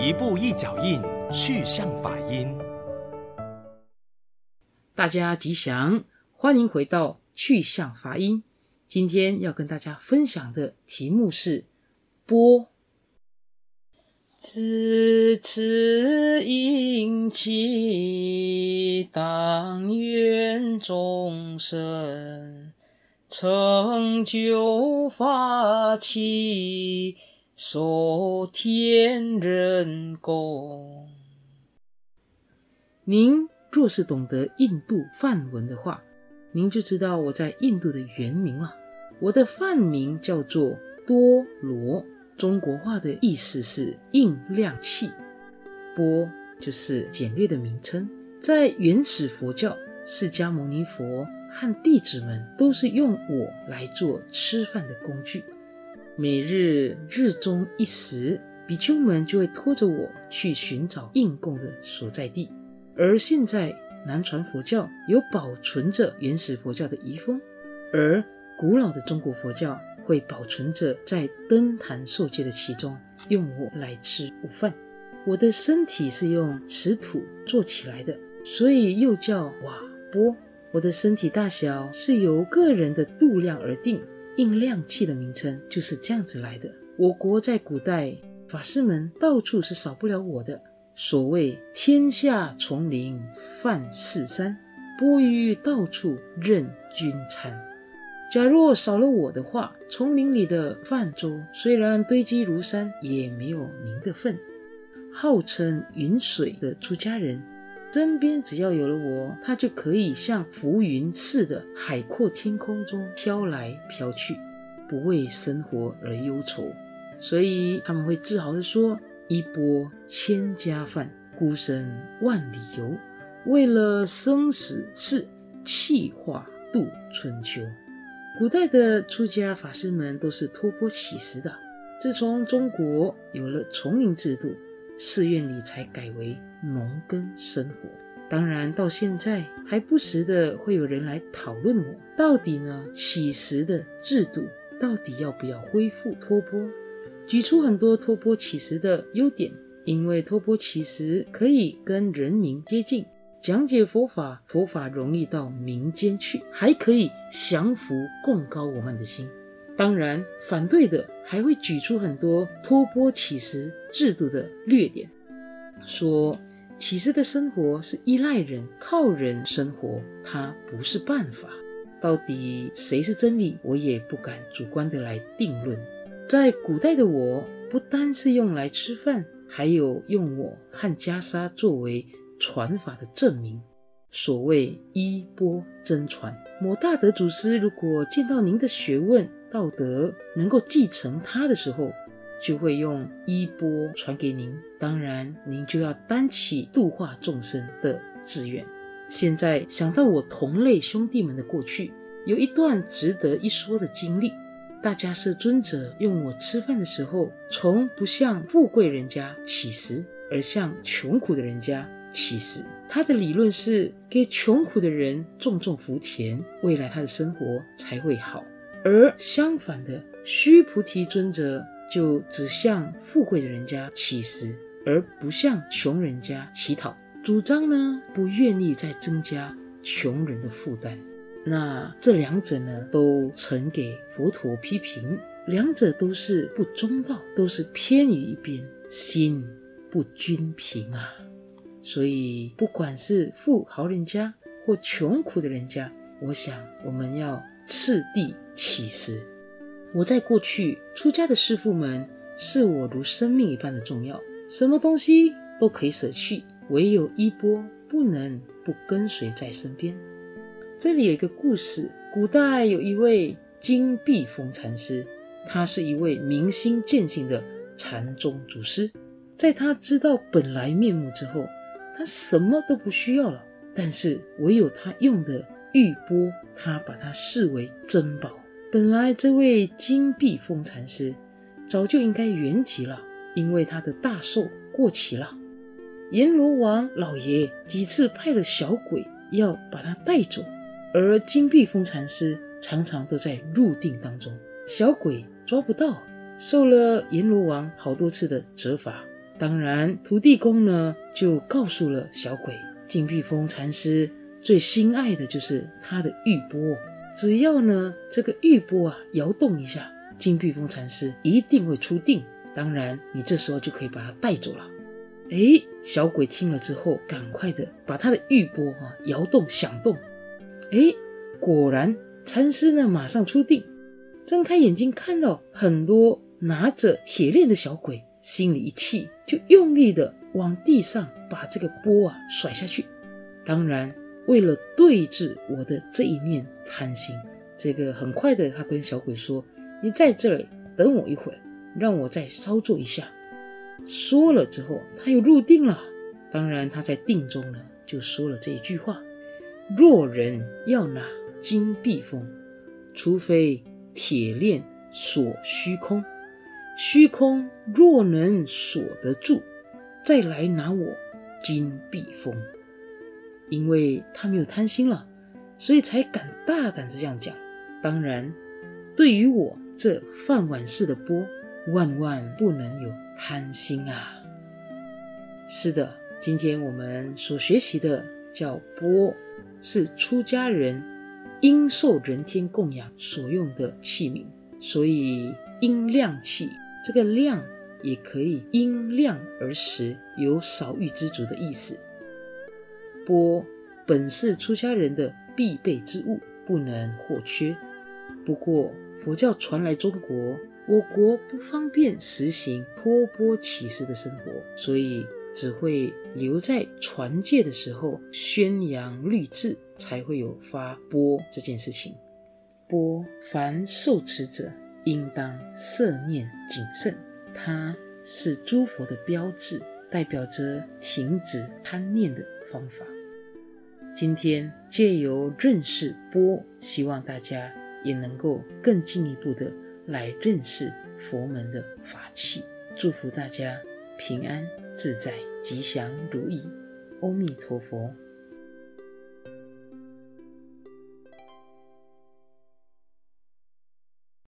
一步一脚印，去向法音。大家吉祥，欢迎回到去向法音。今天要跟大家分享的题目是波”。此此殷勤，当愿众生成就法器。受天人供。您若是懂得印度梵文的话，您就知道我在印度的原名了。我的梵名叫做多罗，中国话的意思是印量器。般就是简略的名称。在原始佛教，释迦牟尼佛和弟子们都是用我来做吃饭的工具。每日日中一时，比丘们就会拖着我去寻找应供的所在地。而现在南传佛教有保存着原始佛教的遗风，而古老的中国佛教会保存着在灯坛受戒的其中用我来吃午饭。我的身体是用瓷土做起来的，所以又叫瓦钵。我的身体大小是由个人的度量而定。印量器的名称就是这样子来的。我国在古代，法师们到处是少不了我的。所谓天下丛林饭似山，钵盂到处任君餐。假若少了我的话，丛林里的饭粥虽然堆积如山，也没有您的份。号称云水的出家人。身边只要有了我，他就可以像浮云似的海阔天空中飘来飘去，不为生活而忧愁。所以他们会自豪地说：“一钵千家饭，孤身万里游。为了生死事，气化度春秋。”古代的出家法师们都是托钵乞食的。自从中国有了丛林制度，寺院里才改为。农耕生活，当然到现在还不时的会有人来讨论我到底呢，乞食的制度到底要不要恢复托钵？举出很多托钵乞食的优点，因为托钵乞食可以跟人民接近，讲解佛法，佛法容易到民间去，还可以降伏贡高我们的心。当然，反对的还会举出很多托钵乞食制度的劣点，说。乞食的生活是依赖人、靠人生活，它不是办法。到底谁是真理，我也不敢主观的来定论。在古代的我，不单是用来吃饭，还有用我和袈裟作为传法的证明。所谓衣钵真传，某大德祖师如果见到您的学问、道德能够继承他的时候，就会用衣钵传给您，当然您就要担起度化众生的志愿。现在想到我同类兄弟们的过去，有一段值得一说的经历。大迦叶尊者用我吃饭的时候，从不向富贵人家乞食，而向穷苦的人家乞食。他的理论是给穷苦的人种种福田，未来他的生活才会好。而相反的，须菩提尊者。就只向富贵的人家乞食，而不向穷人家乞讨。主张呢，不愿意再增加穷人的负担。那这两者呢，都曾给佛陀批评，两者都是不中道，都是偏于一边，心不均平啊。所以，不管是富豪人家或穷苦的人家，我想我们要次第乞食。我在过去出家的师父们视我如生命一般的重要，什么东西都可以舍去，唯有衣钵不能不跟随在身边。这里有一个故事：古代有一位金碧峰禅师，他是一位明心见性的禅宗祖师。在他知道本来面目之后，他什么都不需要了，但是唯有他用的玉钵，他把它视为珍宝。本来这位金碧峰禅师早就应该圆寂了，因为他的大寿过期了。阎罗王老爷几次派了小鬼要把他带走，而金碧峰禅师常常都在入定当中，小鬼抓不到，受了阎罗王好多次的责罚。当然，土地公呢就告诉了小鬼，金碧峰禅师最心爱的就是他的玉钵，只要呢这个玉钵啊摇动一下，金碧峰禅师一定会出定。当然，你这时候就可以把他带走了。哎，小鬼听了之后，赶快的把他的玉钵啊摇动响动。哎，果然禅师呢马上出定，睁开眼睛看到很多拿着铁链的小鬼，心里一气，就用力的往地上把这个钵啊甩下去。当然，为了对治我的这一念贪心，这个很快的他跟小鬼说：“你在这里等我一会儿。”让我再稍坐一下。说了之后，他又入定了。当然，他在定中呢，就说了这一句话：若人要拿金碧峰，除非铁链锁虚空，虚空若能锁得住，再来拿我金碧峰。因为他没有贪心了，所以才敢大胆这样讲。当然，对于我这饭碗式的钵。万万不能有贪心啊！是的，今天我们所学习的叫钵，是出家人应受人天供养所用的器皿，所以应量器。这个量也可以因量而食，有少欲知足的意思。钵本是出家人的必备之物，不能或缺。不过佛教传来中国。我国不方便实行托钵乞食的生活，所以只会留在传戒的时候宣扬律制，才会有发钵这件事情。钵凡受持者应当摄念谨慎，它是诸佛的标志，代表着停止贪念的方法。今天借由认识波，希望大家也能够更进一步的。来认识佛门的法器，祝福大家平安自在、吉祥如意。阿弥陀佛。